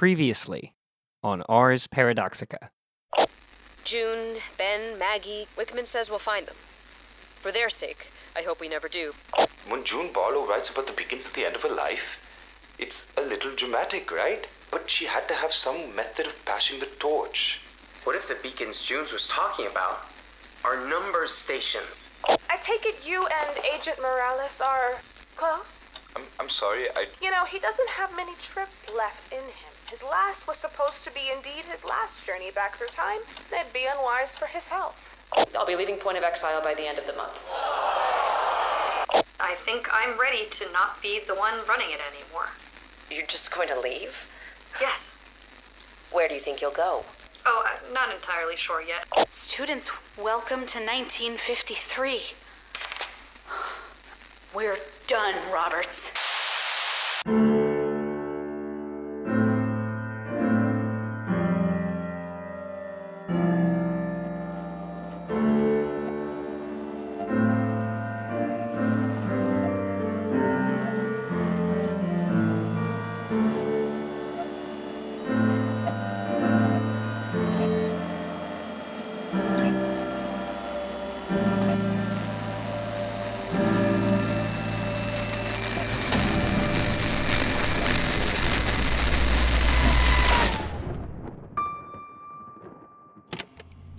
Previously on Ars Paradoxica. June, Ben, Maggie, Wickman says we'll find them. For their sake, I hope we never do. When June Barlow writes about the beacons at the end of her life, it's a little dramatic, right? But she had to have some method of passing the torch. What if the beacons Junes was talking about are number stations? I take it you and Agent Morales are close? I'm, I'm sorry, I. You know, he doesn't have many trips left in him. His last was supposed to be indeed his last journey back through time. It'd be unwise for his health. I'll be leaving Point of Exile by the end of the month. I think I'm ready to not be the one running it anymore. You're just going to leave? Yes. Where do you think you'll go? Oh, I'm not entirely sure yet. Students, welcome to 1953. We're done, Roberts.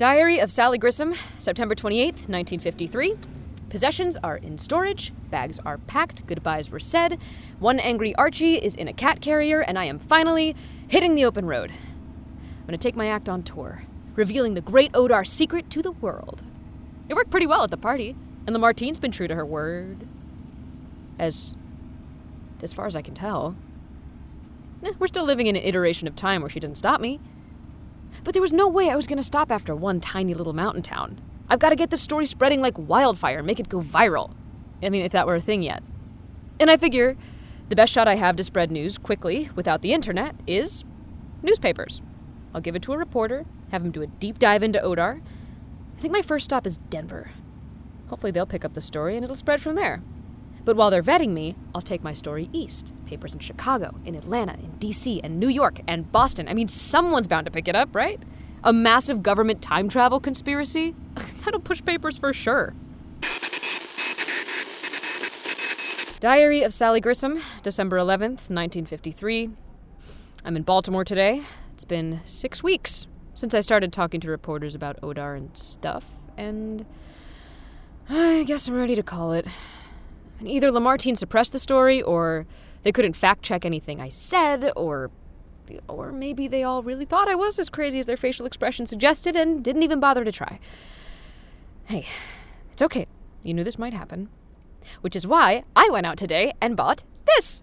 Diary of Sally Grissom, September 28th, 1953. Possessions are in storage, bags are packed, goodbyes were said. One angry Archie is in a cat carrier, and I am finally hitting the open road. I'm gonna take my act on tour, revealing the great Odar secret to the world. It worked pretty well at the party, and Lamartine's been true to her word. As. as far as I can tell. Eh, we're still living in an iteration of time where she didn't stop me. But there was no way I was going to stop after one tiny little mountain town. I've got to get this story spreading like wildfire and make it go viral. I mean, if that were a thing yet. And I figure the best shot I have to spread news quickly without the internet is newspapers. I'll give it to a reporter, have him do a deep dive into Odar. I think my first stop is Denver. Hopefully, they'll pick up the story and it'll spread from there. But while they're vetting me, I'll take my story east. Papers in Chicago, in Atlanta, in DC, and New York, and Boston. I mean, someone's bound to pick it up, right? A massive government time travel conspiracy? That'll push papers for sure. Diary of Sally Grissom, December 11th, 1953. I'm in Baltimore today. It's been six weeks since I started talking to reporters about Odar and stuff, and I guess I'm ready to call it. And either Lamartine suppressed the story, or they couldn't fact check anything I said, or or maybe they all really thought I was as crazy as their facial expression suggested and didn't even bother to try. Hey, it's okay. You knew this might happen. Which is why I went out today and bought this.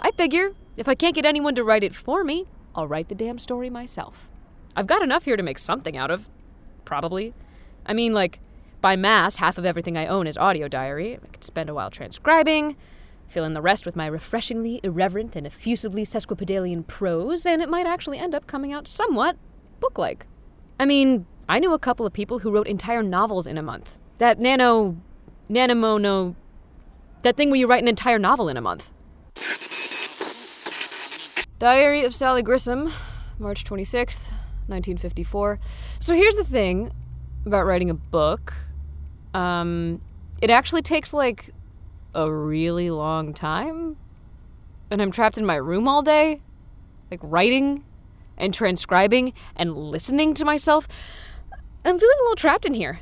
I figure if I can't get anyone to write it for me, I'll write the damn story myself. I've got enough here to make something out of. Probably. I mean, like, by mass, half of everything I own is audio diary. I could spend a while transcribing, fill in the rest with my refreshingly irreverent and effusively sesquipedalian prose, and it might actually end up coming out somewhat book like. I mean, I knew a couple of people who wrote entire novels in a month. That nano. nanomono. that thing where you write an entire novel in a month. Diary of Sally Grissom, March 26th, 1954. So here's the thing about writing a book. Um, it actually takes like a really long time. And I'm trapped in my room all day, like writing and transcribing and listening to myself. I'm feeling a little trapped in here.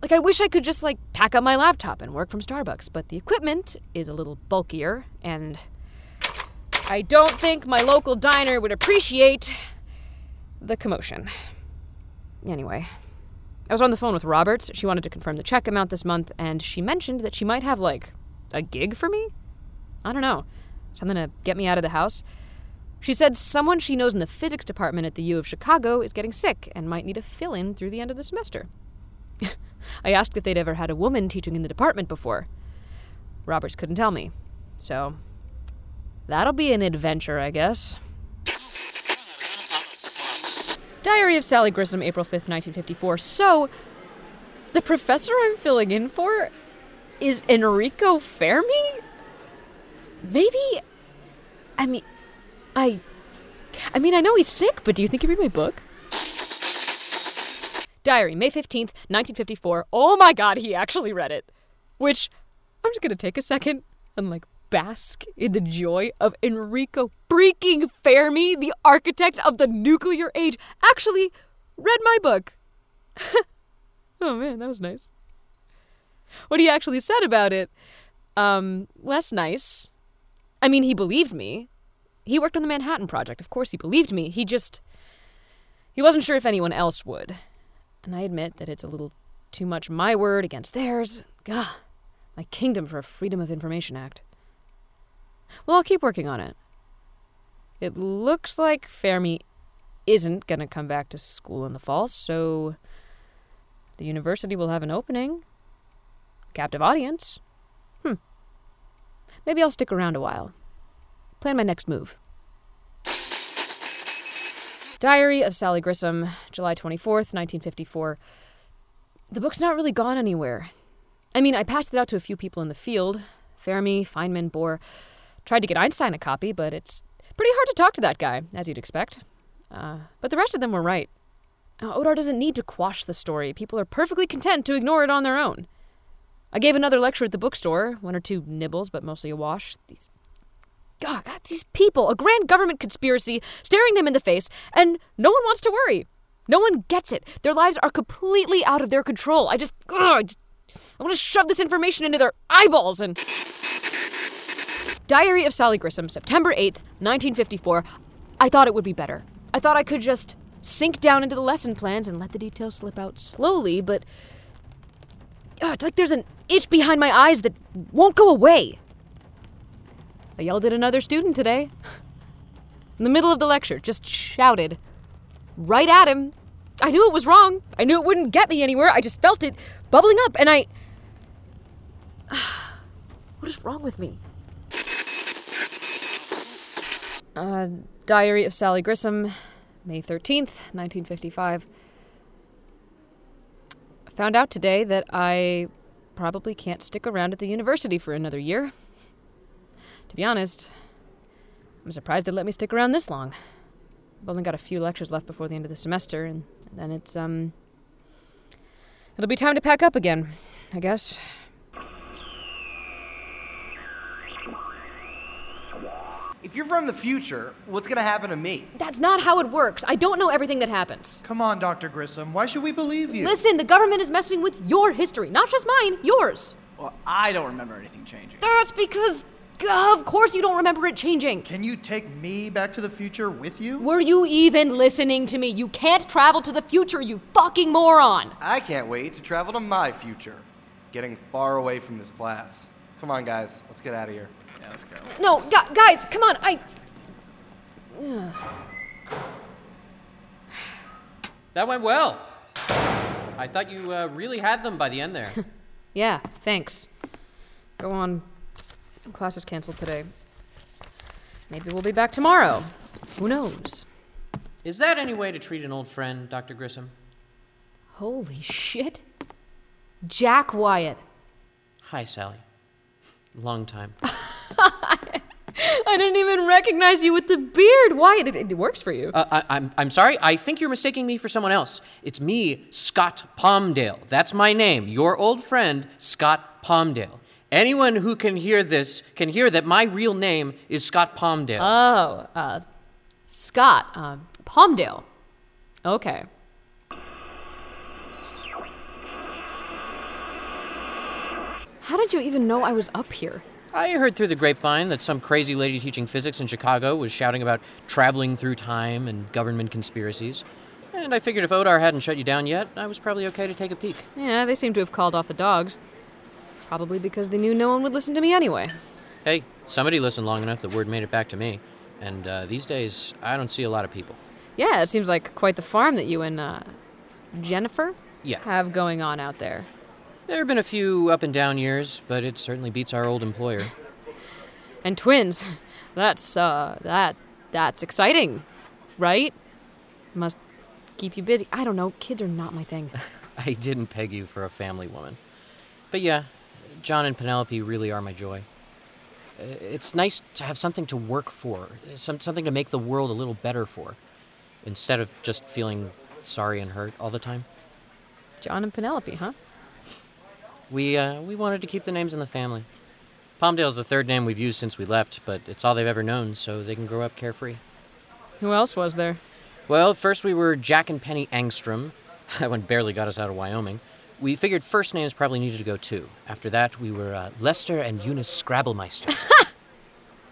Like, I wish I could just, like, pack up my laptop and work from Starbucks, but the equipment is a little bulkier, and I don't think my local diner would appreciate the commotion. Anyway, I was on the phone with Roberts. She wanted to confirm the check amount this month, and she mentioned that she might have, like, a gig for me? I don't know. Something to get me out of the house. She said someone she knows in the physics department at the U of Chicago is getting sick and might need a fill in through the end of the semester. I asked if they'd ever had a woman teaching in the department before. Roberts couldn't tell me. So, that'll be an adventure, I guess. Diary of Sally Grissom, April 5th, 1954. So, the professor I'm filling in for is Enrico Fermi? Maybe. I mean, I. I mean, I know he's sick, but do you think he'd read my book? Diary, May 15th, 1954. Oh my god, he actually read it. Which, I'm just gonna take a second and like bask in the joy of Enrico freaking Fermi, the architect of the nuclear age, actually read my book. oh man, that was nice. What he actually said about it, um, less nice. I mean, he believed me. He worked on the Manhattan Project. Of course, he believed me. He just. He wasn't sure if anyone else would. And I admit that it's a little too much my word against theirs. Gah, my kingdom for a Freedom of Information Act. Well, I'll keep working on it. It looks like Fermi isn't going to come back to school in the fall, so the university will have an opening. Captive audience. Hmm. Maybe I'll stick around a while. Plan my next move. Diary of Sally Grissom, July 24th, 1954. The book's not really gone anywhere. I mean, I passed it out to a few people in the field Fermi, Feynman, Bohr. Tried to get Einstein a copy, but it's pretty hard to talk to that guy, as you'd expect. Uh, but the rest of them were right. Uh, Odar doesn't need to quash the story. People are perfectly content to ignore it on their own. I gave another lecture at the bookstore, one or two nibbles, but mostly a wash. These God, God, these people, a grand government conspiracy staring them in the face, and no one wants to worry. No one gets it. Their lives are completely out of their control. I just, ugh, I, just I want to shove this information into their eyeballs and. Diary of Sally Grissom, September 8th, 1954. I thought it would be better. I thought I could just sink down into the lesson plans and let the details slip out slowly, but. Oh, it's like there's an itch behind my eyes that won't go away. I yelled at another student today. In the middle of the lecture, just shouted right at him. I knew it was wrong. I knew it wouldn't get me anywhere. I just felt it bubbling up, and I. what is wrong with me? Uh, Diary of Sally Grissom, May 13th, 1955. I found out today that I probably can't stick around at the university for another year. To be honest, I'm surprised they let me stick around this long. I've only got a few lectures left before the end of the semester, and then it's, um. It'll be time to pack up again, I guess. If you're from the future, what's gonna happen to me? That's not how it works. I don't know everything that happens. Come on, Dr. Grissom. Why should we believe you? Listen, the government is messing with your history, not just mine, yours. Well, I don't remember anything changing. That's because, of course, you don't remember it changing. Can you take me back to the future with you? Were you even listening to me? You can't travel to the future, you fucking moron. I can't wait to travel to my future. Getting far away from this class. Come on, guys, let's get out of here. Yeah, let's go. No, gu- guys, come on. I. That went well. I thought you uh, really had them by the end there. Yeah, thanks. Go on. Class is canceled today. Maybe we'll be back tomorrow. Who knows? Is that any way to treat an old friend, Dr. Grissom? Holy shit. Jack Wyatt. Hi, Sally. Long time. I didn't even recognize you with the beard. Wyatt, it, it works for you. Uh, I, I'm, I'm sorry. I think you're mistaking me for someone else. It's me, Scott Palmdale. That's my name. Your old friend, Scott Palmdale. Anyone who can hear this can hear that my real name is Scott Palmdale. Oh, uh, Scott, uh, Palmdale. Okay. How did you even know I was up here? I heard through the grapevine that some crazy lady teaching physics in Chicago was shouting about traveling through time and government conspiracies. And I figured if Odar hadn't shut you down yet, I was probably okay to take a peek. Yeah, they seem to have called off the dogs. Probably because they knew no one would listen to me anyway. Hey, somebody listened long enough that word made it back to me. And uh, these days, I don't see a lot of people. Yeah, it seems like quite the farm that you and, uh, Jennifer Yeah. have going on out there. There have been a few up and down years, but it certainly beats our old employer. And twins. That's, uh, that, that's exciting, right? Must keep you busy. I don't know, kids are not my thing. I didn't peg you for a family woman. But yeah, John and Penelope really are my joy. Uh, It's nice to have something to work for, some, something to make the world a little better for, instead of just feeling sorry and hurt all the time. John and Penelope, huh? We, uh, we wanted to keep the names in the family. Palmdale's the third name we've used since we left, but it's all they've ever known, so they can grow up carefree. Who else was there? Well, first we were Jack and Penny Angstrom. That one barely got us out of Wyoming. We figured first names probably needed to go too. After that, we were uh, Lester and Eunice Scrabblemeister.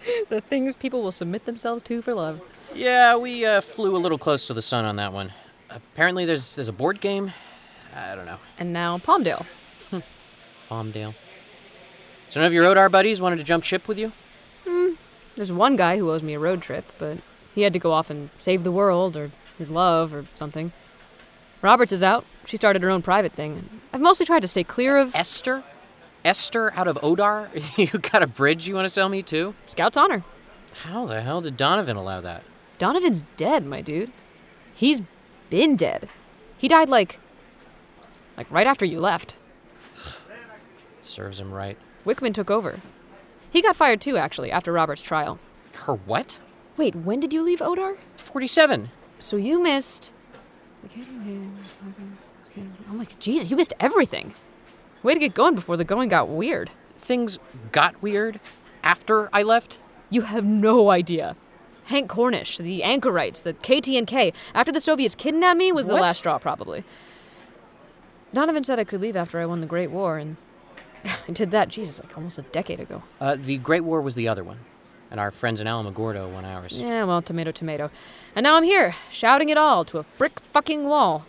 the things people will submit themselves to for love. yeah, we uh, flew a little close to the sun on that one. Apparently, there's there's a board game. I don't know. And now Palmdale. Palmdale. So none of your Odar buddies wanted to jump ship with you? Hmm. There's one guy who owes me a road trip, but he had to go off and save the world or his love or something. Roberts is out. She started her own private thing. I've mostly tried to stay clear of Esther? Esther out of Odar? you got a bridge you want to sell me too? Scout's honor. How the hell did Donovan allow that? Donovan's dead, my dude. He's been dead. He died like like right after you left. Serves him right. Wickman took over. He got fired too, actually, after Robert's trial. Her what? Wait, when did you leave Odar? 47. So you missed. Oh my Jesus, you missed everything. Way to get going before the going got weird. Things got weird after I left? You have no idea. Hank Cornish, the anchorites, the KTNK, after the Soviets kidnapped me was the last straw, probably. Donovan said I could leave after I won the Great War, and I did that, Jesus, like almost a decade ago. Uh, the Great War was the other one. And our friends in Alamogordo won ours. Yeah, well, tomato, tomato. And now I'm here, shouting it all to a brick fucking wall.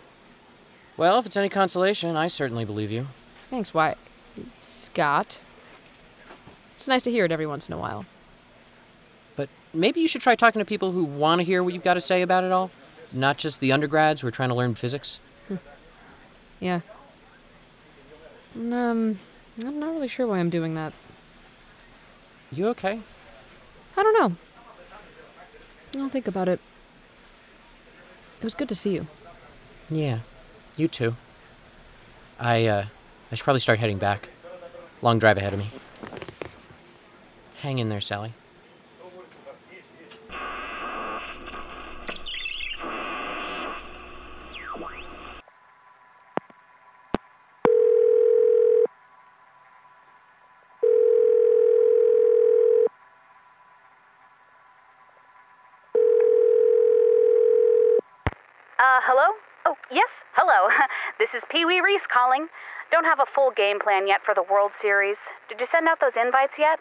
Well, if it's any consolation, I certainly believe you. Thanks, why? Scott. It's nice to hear it every once in a while. But maybe you should try talking to people who want to hear what you've got to say about it all. Not just the undergrads who are trying to learn physics. Yeah. Um, I'm not really sure why I'm doing that. You okay? I don't know. I'll think about it. It was good to see you. Yeah, you too. I, uh, I should probably start heading back. Long drive ahead of me. Hang in there, Sally. Uh, hello? Oh, yes, hello. this is Pee Wee Reese calling. Don't have a full game plan yet for the World Series. Did you send out those invites yet?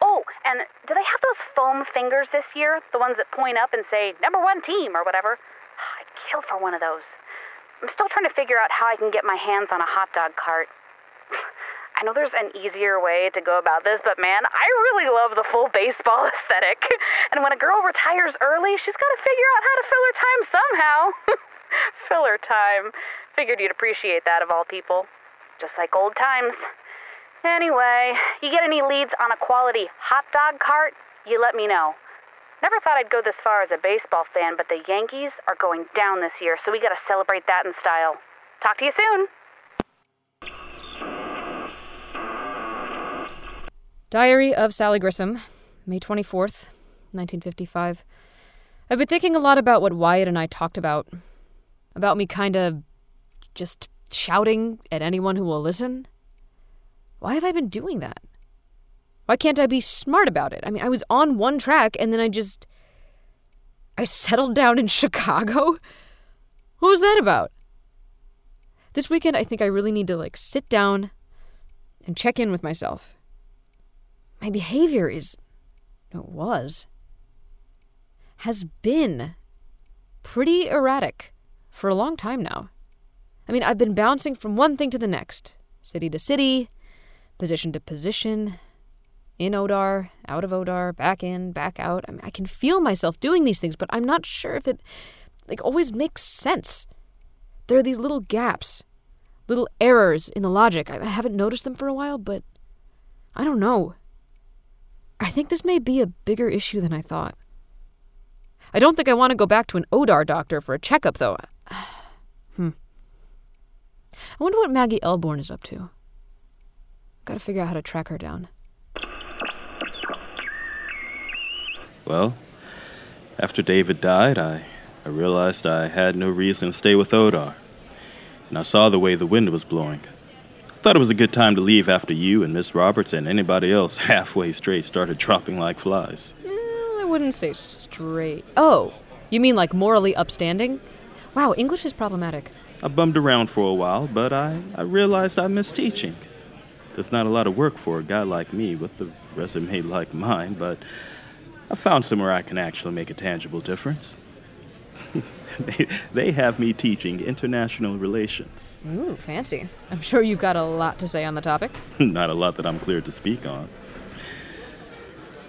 Oh, and do they have those foam fingers this year? The ones that point up and say, number one team or whatever? I'd kill for one of those. I'm still trying to figure out how I can get my hands on a hot dog cart. I know there's an easier way to go about this, but man, I really love the full baseball aesthetic. And when a girl retires early, she's got to figure out how to fill her time somehow. fill her time. Figured you'd appreciate that of all people. Just like old times. Anyway, you get any leads on a quality hot dog cart, you let me know. Never thought I'd go this far as a baseball fan, but the Yankees are going down this year, so we gotta celebrate that in style. Talk to you soon. Diary of Sally Grissom, May 24th, 1955. I've been thinking a lot about what Wyatt and I talked about. About me kinda just shouting at anyone who will listen. Why have I been doing that? Why can't I be smart about it? I mean, I was on one track and then I just. I settled down in Chicago? What was that about? This weekend, I think I really need to, like, sit down and check in with myself. My behavior is. It was. Has been pretty erratic for a long time now. I mean, I've been bouncing from one thing to the next city to city, position to position, in Odar, out of Odar, back in, back out. I mean, I can feel myself doing these things, but I'm not sure if it like always makes sense. There are these little gaps, little errors in the logic. I haven't noticed them for a while, but I don't know. I think this may be a bigger issue than I thought. I don't think I want to go back to an Odar doctor for a checkup, though. I wonder what Maggie Elbourne is up to. Gotta figure out how to track her down. Well, after David died, I, I realized I had no reason to stay with Odar. And I saw the way the wind was blowing. I thought it was a good time to leave after you and Miss Roberts and anybody else halfway straight started dropping like flies. Mm, I wouldn't say straight. Oh, you mean like morally upstanding? Wow, English is problematic. I bummed around for a while, but I, I realized I miss teaching. There's not a lot of work for a guy like me with a resume like mine, but I found somewhere I can actually make a tangible difference. they, they have me teaching international relations. Ooh, fancy. I'm sure you've got a lot to say on the topic. not a lot that I'm cleared to speak on.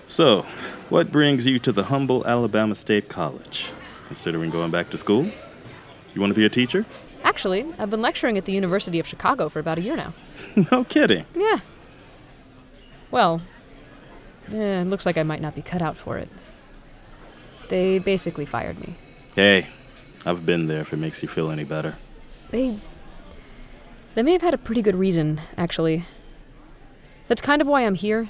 So, what brings you to the humble Alabama State College? Considering going back to school? You want to be a teacher? Actually, I've been lecturing at the University of Chicago for about a year now. no kidding. Yeah. Well, eh, it looks like I might not be cut out for it. They basically fired me. Hey, I've been there if it makes you feel any better. They. They may have had a pretty good reason, actually. That's kind of why I'm here.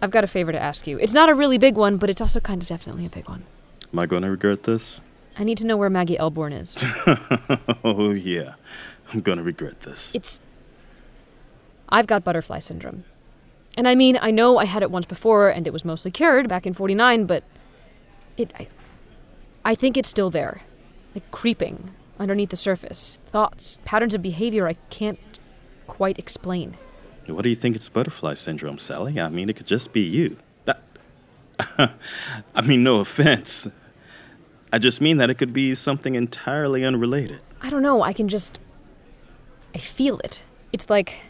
I've got a favor to ask you. It's not a really big one, but it's also kind of definitely a big one. Am I going to regret this? I need to know where Maggie Elbourne is. oh, yeah. I'm to regret this. It's. I've got butterfly syndrome. And I mean, I know I had it once before and it was mostly cured back in 49, but it. I, I think it's still there. Like creeping underneath the surface. Thoughts, patterns of behavior I can't quite explain. What do you think it's butterfly syndrome, Sally? I mean, it could just be you. That, I mean, no offense. I just mean that it could be something entirely unrelated. I don't know. I can just. I feel it. It's like.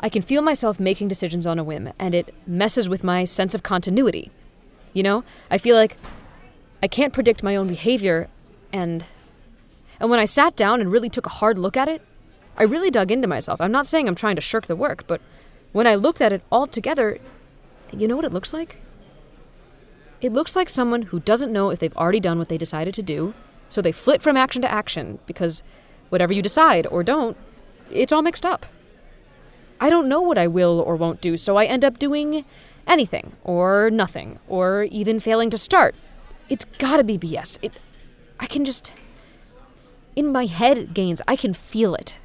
I can feel myself making decisions on a whim, and it messes with my sense of continuity. You know? I feel like I can't predict my own behavior, and. And when I sat down and really took a hard look at it, I really dug into myself. I'm not saying I'm trying to shirk the work, but when I looked at it all together, you know what it looks like? It looks like someone who doesn't know if they've already done what they decided to do, so they flit from action to action because whatever you decide or don't, it's all mixed up. I don't know what I will or won't do, so I end up doing anything or nothing or even failing to start. It's gotta be BS. It I can just in my head Gaines, I can feel it.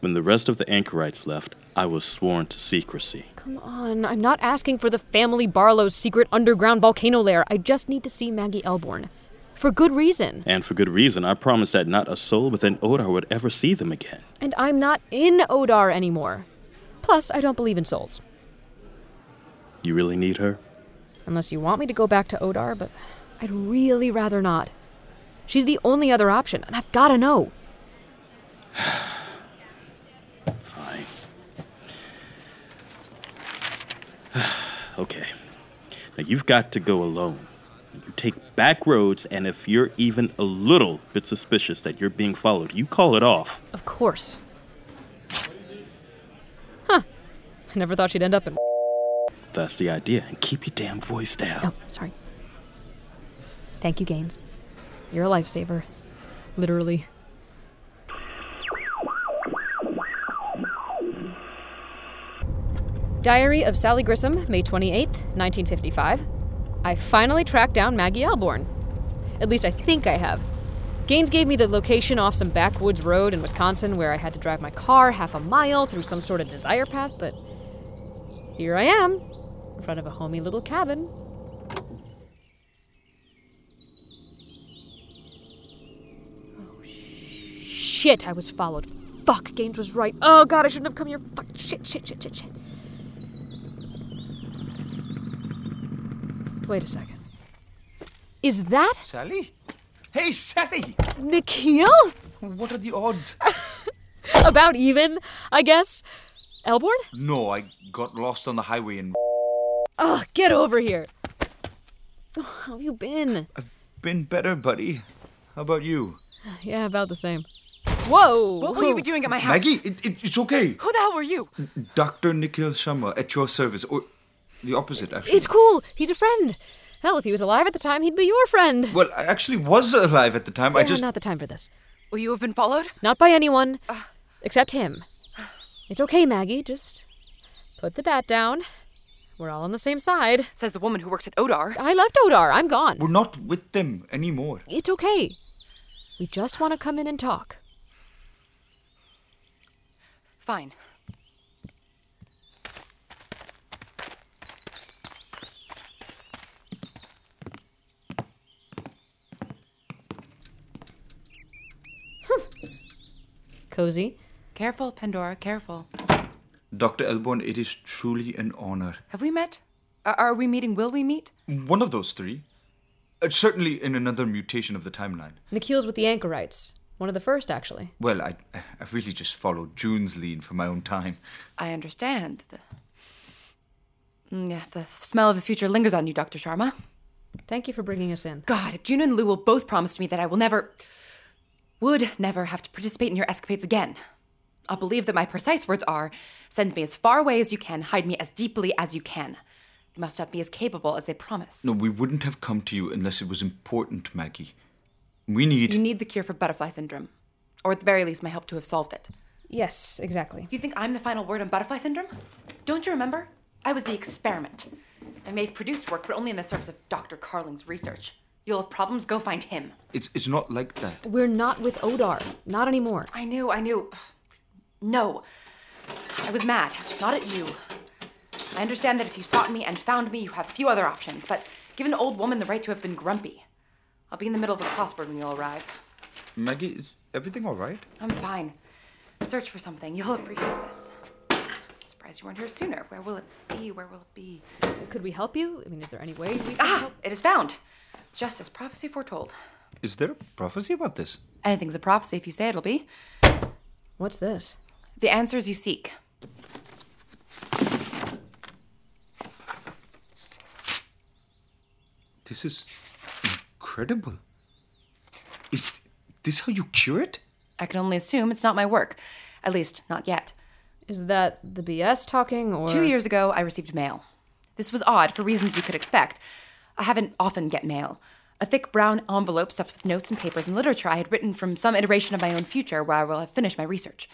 When the rest of the anchorites left, I was sworn to secrecy. Come on, I'm not asking for the family Barlow's secret underground volcano lair. I just need to see Maggie Elbourne. For good reason. And for good reason, I promised that not a soul within Odar would ever see them again. And I'm not in Odar anymore. Plus, I don't believe in souls. You really need her? Unless you want me to go back to Odar, but I'd really rather not. She's the only other option, and I've gotta know. Fine. Okay. Now you've got to go alone. You take back roads, and if you're even a little bit suspicious that you're being followed, you call it off. Of course. Huh. I never thought she'd end up in. That's the idea, and keep your damn voice down. Oh, sorry. Thank you, Gaines. You're a lifesaver. Literally. Diary of Sally Grissom, May 28th, 1955. I finally tracked down Maggie Elbourne. At least I think I have. Gaines gave me the location off some backwoods road in Wisconsin where I had to drive my car half a mile through some sort of desire path, but here I am, in front of a homey little cabin. Oh, shit, I was followed. Fuck, Gaines was right. Oh god, I shouldn't have come here. Fuck, shit, shit, shit, shit, shit. Wait a second. Is that Sally? Hey, Sally! Nikhil? What are the odds? About even, I guess. Elbourne? No, I got lost on the highway and Oh, get over here. Oh, how have you been? I've been better, buddy. How about you? Yeah, about the same. Whoa! What will you be doing at my house? Maggie, it, it, it's okay. Who the hell were you? Dr. Nikhil Sharma at your service, or the opposite, actually. It's cool. He's a friend. Hell, if he was alive at the time, he'd be your friend. Well, I actually was alive at the time. I Yeah, just not the time for this. Will you have been followed? Not by anyone, uh. except him. It's okay, Maggie. Just put the bat down. We're all on the same side. Says the woman who works at Odar. I left Odar. I'm gone. We're not with them anymore. It's okay. We just want to come in and talk. Fine. Cozy. Careful, Pandora, careful. Dr. Elbourne, it is truly an honor. Have we met? Are, are we meeting? Will we meet? One of those three. Uh, certainly in another mutation of the timeline. Nikhil's with the anchorites. One of the first, actually. Well, I, I really just followed June's lead for my own time. I understand. The, Mm, yeah, the smell of the future lingers on you, Dr. Sharma. Thank you for bringing us in. God, June and Lou will both promise me that I will never, would never have to participate in your escapades again. I'll believe that my precise words are send me as far away as you can, hide me as deeply as you can. They must not be as capable as they promise. No, we wouldn't have come to you unless it was important, Maggie. We need. You need the cure for butterfly syndrome. Or at the very least, my help to have solved it. Yes, exactly. You think I'm the final word on butterfly syndrome? Don't you remember? I was the experiment. I may have produced work, but only in the service of Dr. Carling's research. You'll have problems, go find him. It's, it's not like that. We're not with Odar. Not anymore. I knew, I knew. No. I was mad, not at you. I understand that if you sought me and found me, you have few other options, but give an old woman the right to have been grumpy. I'll be in the middle of a crossword when you'll arrive. Maggie, is everything all right? I'm fine. Search for something. You'll appreciate this. Surprised you weren't here sooner. Where will it be? Where will it be? Could we help you? I mean, is there any way we can Ah, help? it is found. Just as prophecy foretold. Is there a prophecy about this? Anything's a prophecy if you say it'll be. What's this? The answers you seek. This is incredible. Is this how you cure it? I can only assume it's not my work. At least, not yet. Is that the BS talking, or Two years ago, I received mail. This was odd for reasons you could expect. I haven't often get mail. A thick brown envelope stuffed with notes and papers and literature I had written from some iteration of my own future where I will have finished my research.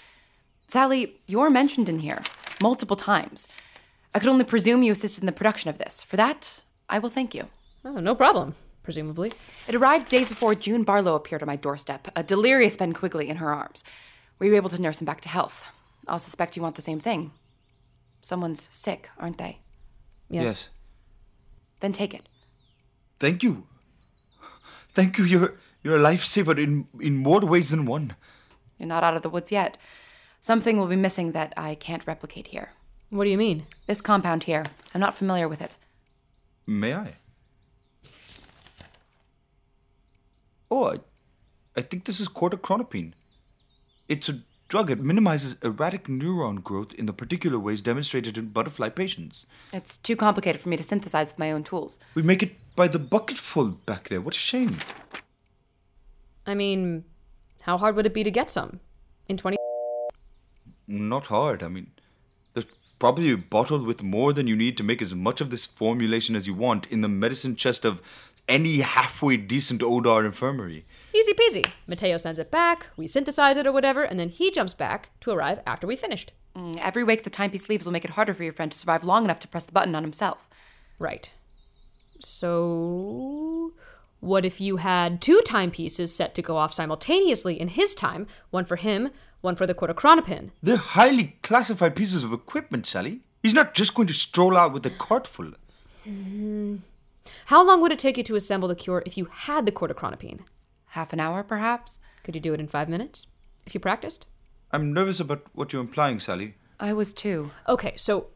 Sally, you're mentioned in here multiple times. I could only presume you assisted in the production of this. For that, I will thank you. Oh, no problem. Presumably. It arrived days before June Barlow appeared on my doorstep, a delirious Ben Quigley in her arms. We were able to nurse him back to health. I'll suspect you want the same thing. Someone's sick, aren't they? Yes. Then take it. Thank you. Thank you. You're you're a lifesaver in in more ways than one. You're not out of the woods yet. Something will be missing that I can't replicate here. What do you mean? This compound here. I'm not familiar with it. May I? Oh, I, I think this is corticronopine. It's a drug. It minimizes erratic neuron growth in the particular ways demonstrated in butterfly patients. It's too complicated for me to synthesize with my own tools. We make it by the bucketful back there. What a shame. I mean, how hard would it be to get some? In 20. Not hard. I mean, there's probably a bottle with more than you need to make as much of this formulation as you want in the medicine chest of any halfway decent Odar infirmary. Easy peasy. Mateo sends it back, we synthesize it or whatever, and then he jumps back to arrive after we finished. Mm, every wake the timepiece leaves will make it harder for your friend to survive long enough to press the button on himself. Right. So, what if you had two timepieces set to go off simultaneously in his time? One for him, one for the corticronopin. They're highly classified pieces of equipment, Sally. He's not just going to stroll out with a cart full. Hmm. How long would it take you to assemble the cure if you had the corticronopin? Half an hour, perhaps? Could you do it in five minutes? If you practiced? I'm nervous about what you're implying, Sally. I was too. Okay, so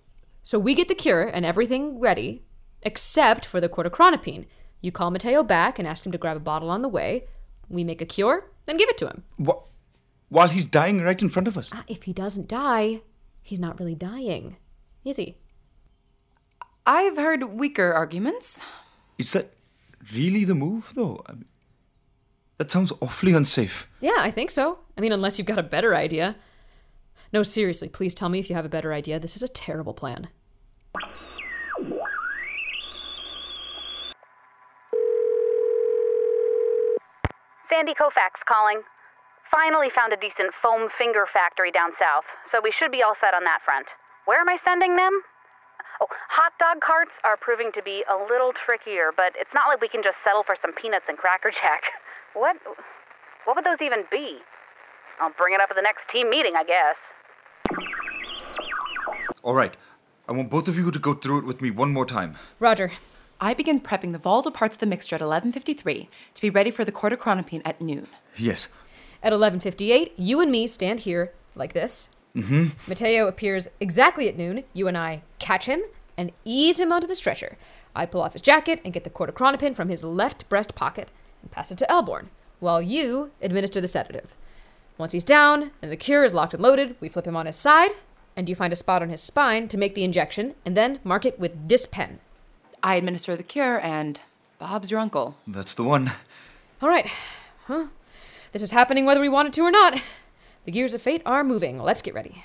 so we get the cure and everything ready, except for the corticronopin. You call Mateo back and ask him to grab a bottle on the way. We make a cure and give it to him. What? While he's dying right in front of us? Ah, if he doesn't die, he's not really dying, is he? I've heard weaker arguments. Is that really the move, though? I mean, that sounds awfully unsafe. Yeah, I think so. I mean, unless you've got a better idea. No, seriously, please tell me if you have a better idea. This is a terrible plan. Sandy Koufax calling. Finally found a decent foam finger factory down south, so we should be all set on that front. Where am I sending them? Oh, hot dog carts are proving to be a little trickier, but it's not like we can just settle for some peanuts and Cracker Jack. What? What would those even be? I'll bring it up at the next team meeting, I guess. All right. I want both of you to go through it with me one more time. Roger. I begin prepping the volatile parts of the mixture at 11:53 to be ready for the corticronopine at noon. Yes. At 11:58, you and me stand here like this. Mm-hmm. Mateo appears exactly at noon. You and I catch him and ease him onto the stretcher. I pull off his jacket and get the corticronopin from his left breast pocket and pass it to Elbourne, while you administer the sedative. Once he's down and the cure is locked and loaded, we flip him on his side, and you find a spot on his spine to make the injection, and then mark it with this pen. I administer the cure, and Bob's your uncle. That's the one. All right. Huh? This is happening whether we want it to or not. The gears of fate are moving. Let's get ready.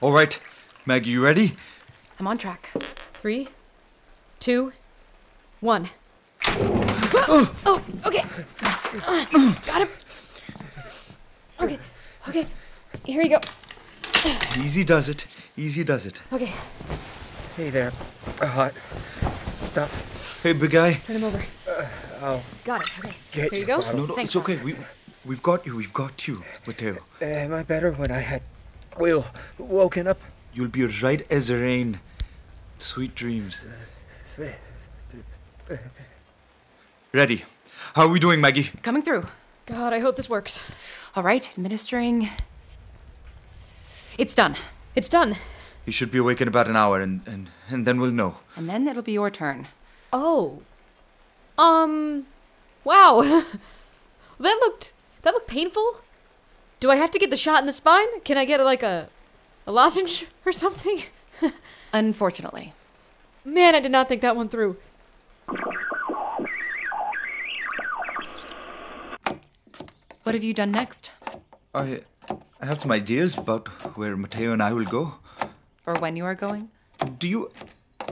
All right. Maggie, you ready? I'm on track. Three, two, one. oh, oh, okay. Uh, got him. Okay, okay. Here we go. Easy does it. Easy does it. Okay, Hey there. Uh, hot stuff. Hey, big guy. turn him over. Uh, I'll Got it. Okay. get Here you go. bottle. No, no, it's okay. We, we've got you. We've got you, Mateo. Uh, am I better when I had Will woken up? You'll be as right as rain. Sweet dreams. Ready. How are we doing, Maggie? Coming through. God, I hope this works. All right, administering. It's done. It's done. He should be awake in about an hour, and, and, and then we'll know. And then it'll be your turn. Oh. Um. Wow. that looked. That looked painful. Do I have to get the shot in the spine? Can I get like a, a lozenge or something? Unfortunately. Man, I did not think that one through. What have you done next? I, I have some ideas about where Mateo and I will go. Or when you are going? Do you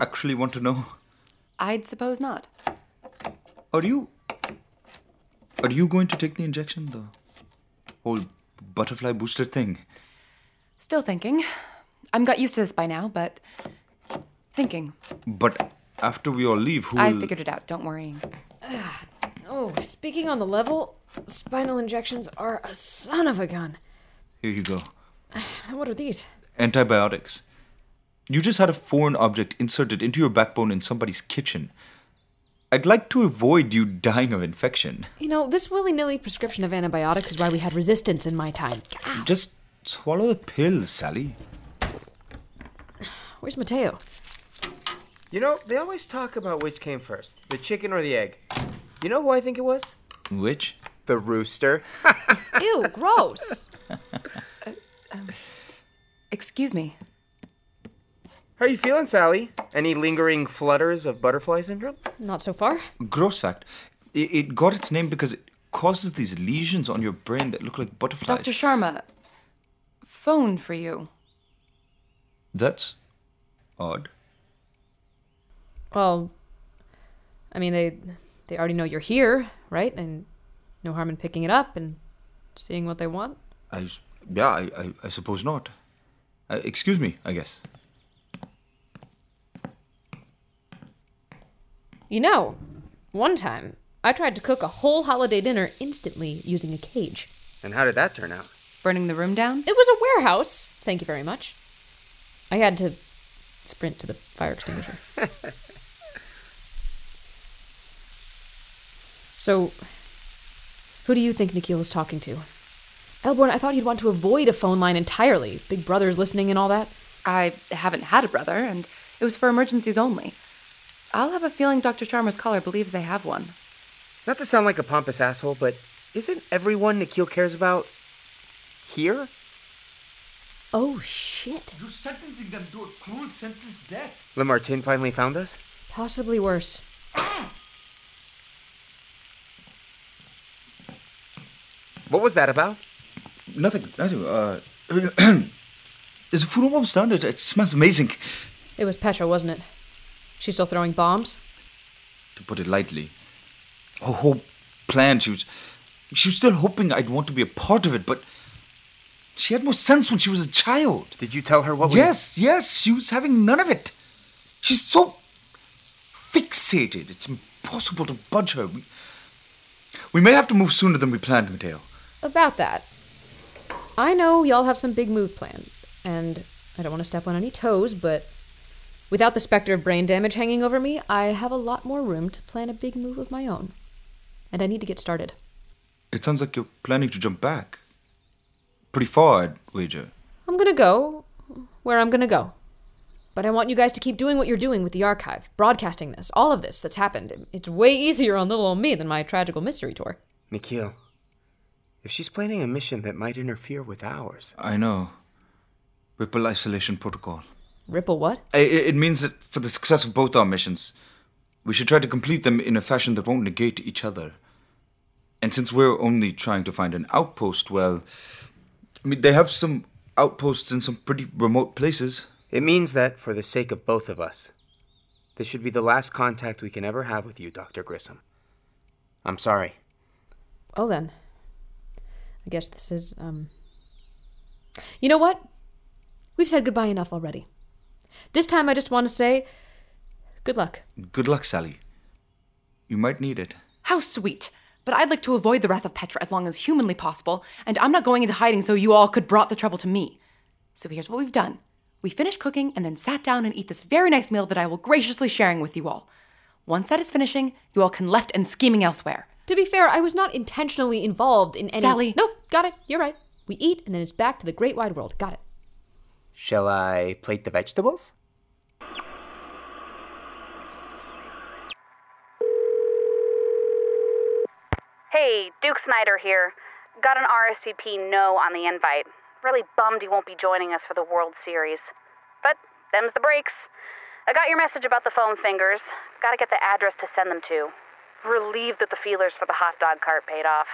actually want to know? I'd suppose not. Are you. Are you going to take the injection? The whole butterfly booster thing? Still thinking. I'm got used to this by now, but. Thinking. But after we all leave, who I will. figured it out, don't worry. Ah, oh, speaking on the level, spinal injections are a son of a gun. Here you go. What are these? Antibiotics. You just had a foreign object inserted into your backbone in somebody's kitchen. I'd like to avoid you dying of infection. You know, this willy nilly prescription of antibiotics is why we had resistance in my time. Just swallow the pill, Sally. Where's Mateo? You know, they always talk about which came first, the chicken or the egg. You know who I think it was? Which? The rooster. Ew, gross. Uh, um, excuse me. How are you feeling, Sally? Any lingering flutters of butterfly syndrome? Not so far. Gross fact. It, it got its name because it causes these lesions on your brain that look like butterflies. Dr. Sharma, phone for you. That's odd. Well, I mean, they they already know you're here, right? And no harm in picking it up and seeing what they want. I, s- yeah, I, I, I suppose not. Uh, excuse me, I guess. You know, one time I tried to cook a whole holiday dinner instantly using a cage. And how did that turn out? Burning the room down? It was a warehouse. Thank you very much. I had to sprint to the fire extinguisher. so, who do you think Nikhil is talking to? Elbourne, I thought you'd want to avoid a phone line entirely. Big Brother's listening and all that. I haven't had a brother, and it was for emergencies only. I'll have a feeling Dr. Sharma's caller believes they have one. Not to sound like a pompous asshole, but isn't everyone Nikhil cares about here? Oh, shit. You're sentencing them to a cruel senseless death. Lamartine finally found us? Possibly worse. What was that about? Nothing. Nothing. Uh, is the food almost done? It, it smells amazing. It was Petra, wasn't it? She's still throwing bombs? To put it lightly, her whole plan. She was, she was still hoping I'd want to be a part of it, but She had more sense when she was a child. Did you tell her what we. Yes, yes, she was having none of it. She's so fixated. It's impossible to budge her. We, we may have to move sooner than we planned, Mateo. About that. I know y'all have some big move planned, and I don't want to step on any toes, but without the specter of brain damage hanging over me, I have a lot more room to plan a big move of my own. And I need to get started. It sounds like you're planning to jump back. Pretty far, I'd wager. I'm gonna go where I'm gonna go. But I want you guys to keep doing what you're doing with the archive, broadcasting this, all of this that's happened. It's way easier on little old me than my tragical mystery tour. Nikhil, if she's planning a mission that might interfere with ours. I know. Ripple Isolation Protocol. Ripple what? It, it means that for the success of both our missions, we should try to complete them in a fashion that won't negate each other. And since we're only trying to find an outpost, well, I mean, they have some outposts in some pretty remote places. It means that, for the sake of both of us, this should be the last contact we can ever have with you, Dr. Grissom. I'm sorry. Well, then. I guess this is, um. You know what? We've said goodbye enough already. This time I just want to say good luck. Good luck, Sally. You might need it. How sweet. But I'd like to avoid the wrath of Petra as long as humanly possible, and I'm not going into hiding so you all could brought the trouble to me. So here's what we've done. We finished cooking and then sat down and eat this very nice meal that I will graciously sharing with you all. Once that is finishing, you all can left and scheming elsewhere. To be fair, I was not intentionally involved in any. Sally. Nope, got it. You're right. We eat and then it's back to the great wide world. Got it. Shall I plate the vegetables? Hey, Duke Snyder here. Got an RSVP no on the invite. Really bummed you won't be joining us for the World Series. But them's the breaks. I got your message about the foam fingers. Gotta get the address to send them to. Relieved that the feelers for the hot dog cart paid off.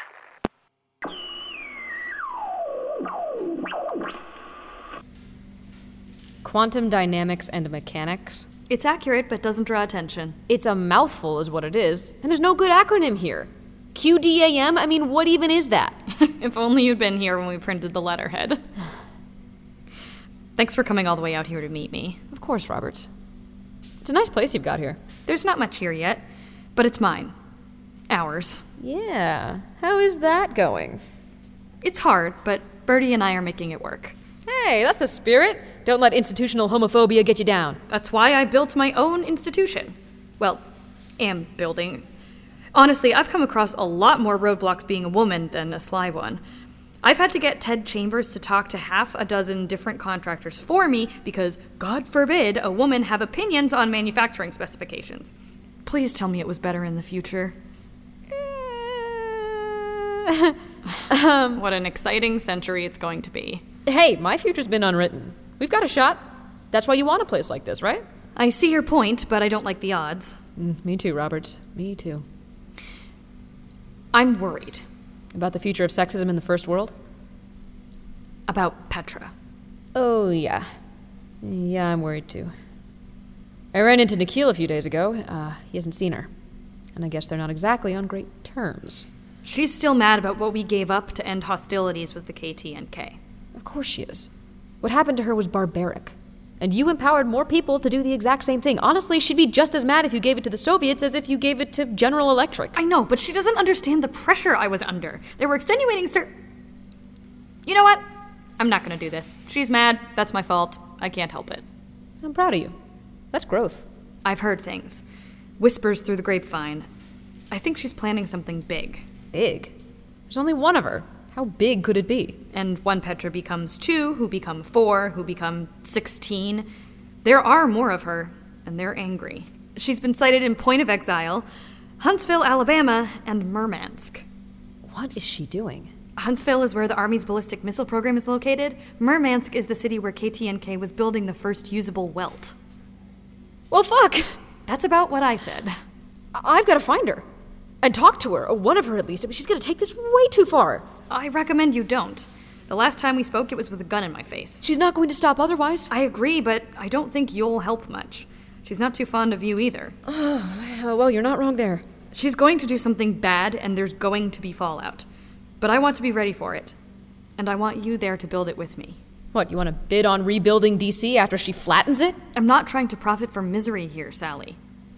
Quantum dynamics and mechanics. It's accurate, but doesn't draw attention. It's a mouthful, is what it is. And there's no good acronym here. QDAM? I mean, what even is that? if only you'd been here when we printed the letterhead. Thanks for coming all the way out here to meet me. Of course, Robert. It's a nice place you've got here. There's not much here yet, but it's mine. Ours. Yeah. How is that going? It's hard, but Bertie and I are making it work. Hey, that's the spirit. Don't let institutional homophobia get you down. That's why I built my own institution. Well, am building. Honestly, I've come across a lot more roadblocks being a woman than a sly one. I've had to get Ted Chambers to talk to half a dozen different contractors for me because, God forbid, a woman have opinions on manufacturing specifications. Please tell me it was better in the future. um, what an exciting century it's going to be. Hey, my future's been unwritten. We've got a shot. That's why you want a place like this, right? I see your point, but I don't like the odds. Mm, me too, Roberts. Me too. I'm worried. About the future of sexism in the first world? About Petra. Oh, yeah. Yeah, I'm worried too. I ran into Nikhil a few days ago. Uh, he hasn't seen her. And I guess they're not exactly on great terms. She's still mad about what we gave up to end hostilities with the KTNK. Of course she is. What happened to her was barbaric. And you empowered more people to do the exact same thing. Honestly, she'd be just as mad if you gave it to the Soviets as if you gave it to General Electric. I know, but she doesn't understand the pressure I was under. There were extenuating cir. You know what? I'm not gonna do this. She's mad. That's my fault. I can't help it. I'm proud of you. That's growth. I've heard things. Whispers through the grapevine. I think she's planning something big. Big? There's only one of her. How big could it be? And one Petra becomes two, who become four, who become 16. There are more of her, and they're angry. She's been sighted in Point of Exile, Huntsville, Alabama, and Murmansk. What is she doing? Huntsville is where the Army's ballistic missile program is located. Murmansk is the city where KTNK was building the first usable welt. Well, fuck! That's about what I said. I've got to find her. And talk to her, or one of her at least. I mean, she's gonna take this way too far. I recommend you don't. The last time we spoke, it was with a gun in my face. She's not going to stop otherwise. I agree, but I don't think you'll help much. She's not too fond of you either. Oh, well, you're not wrong there. She's going to do something bad, and there's going to be fallout. But I want to be ready for it. and I want you there to build it with me. What, you want to bid on rebuilding DC after she flattens it? I'm not trying to profit from misery here, Sally.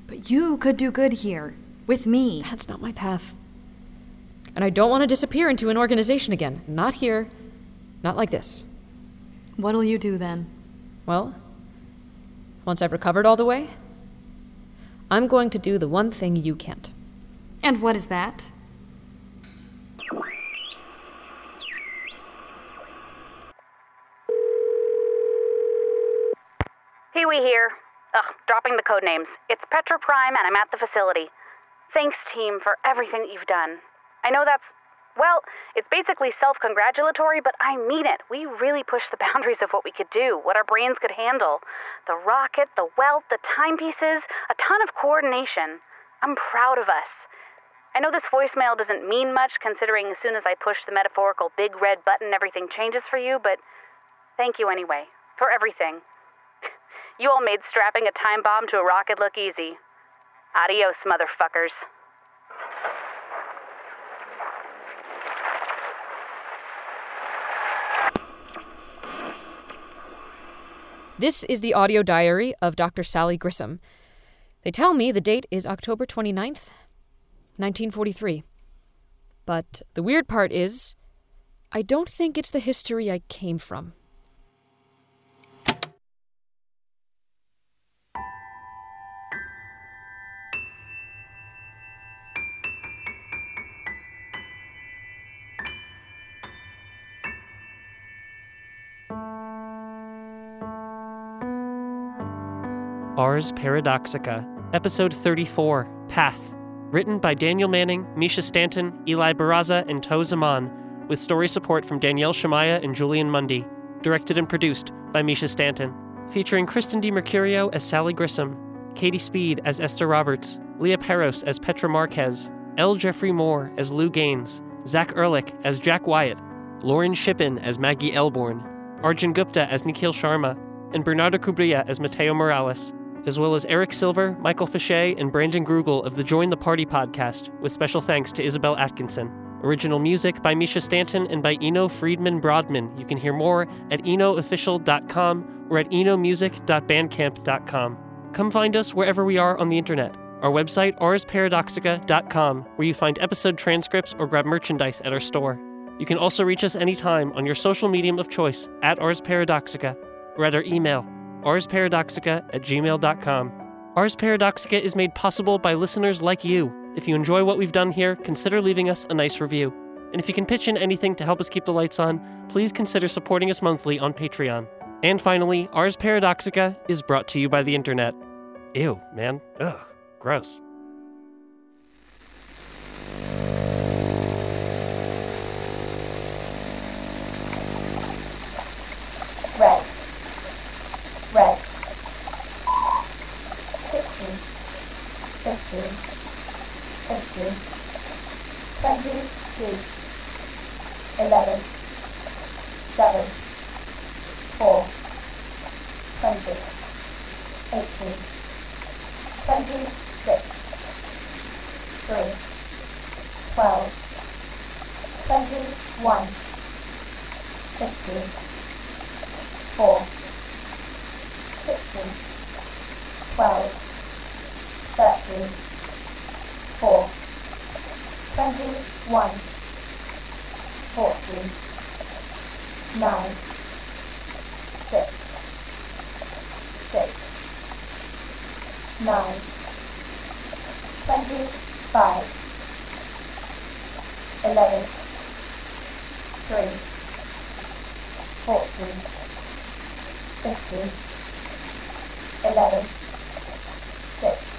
But you could do good here, with me. That's not my path. And I don't want to disappear into an organization again. Not here. Not like this. What'll you do then? Well, once I've recovered all the way, I'm going to do the one thing you can't. And what is that? Pee-wee here. Ugh, dropping the code names. It's Petra Prime, and I'm at the facility. Thanks, team, for everything you've done. I know that's, well, it's basically self congratulatory, but I mean it. We really pushed the boundaries of what we could do, what our brains could handle. The rocket, the wealth, the timepieces, a ton of coordination. I'm proud of us. I know this voicemail doesn't mean much considering as soon as I push the metaphorical big red button, everything changes for you, but thank you anyway, for everything. You all made strapping a time bomb to a rocket look easy. Adios, motherfuckers. This is the audio diary of Dr. Sally Grissom. They tell me the date is October 29th, 1943. But the weird part is, I don't think it's the history I came from. Paradoxica, Episode 34 Path. Written by Daniel Manning, Mischa Stanton, Eli Barraza, and Tau Zaman, with story support from Danielle Shemaiah and Julian Mundy. Directed and produced by Mischa Stanton. Featuring Kristen DiMercurio as Sally Grissom, Katie Speed as Esther Roberts, Lia Peros as Petra Marquez, L. Jeffrey Moore as Lou Gaines, Zach Ehrlich as Jack Wyatt, Lauren Shippen as Maggie Elbourne, Arjun Gupta as Nikhil Sharma, and Bernardo Cubria as Mateo Morales as well as Eric Silver, Michael Fisché, and Brandon Grugle of the Join the Party podcast, with special thanks to Isabel Atkinson. Original music by Mischa Stanton and by Eno Freedman Brodmann. You can hear more at enoofficial.com or at enomusic.bandcamp.com. Come find us wherever we are on the internet. Our website, arsparadoxica.com, where you find episode transcripts or grab merchandise at our store. You can also reach us anytime on your social medium of choice at Ars Paradoxica or at our email, arsparadoxica at gmail.com. Ars Paradoxica is made possible by listeners like you. If you enjoy what we've done here, consider leaving us a nice review. And if you can pitch in anything to help us keep the lights on, please consider supporting us monthly on Patreon. And finally, Ars Paradoxica is brought to you by the internet. Ew, man. Ugh, gross. 15. 15. 22. 11. 7. 4. 20. 18. 26. 3. 12. 21. 15. 4. 16, 12, 13, 4, 21, 14, 9, 6, 6, 9, 25, 11, 3, 14, 15, 11, 6.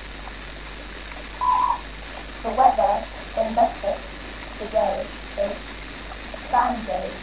The weather in Memphis today is Sunday,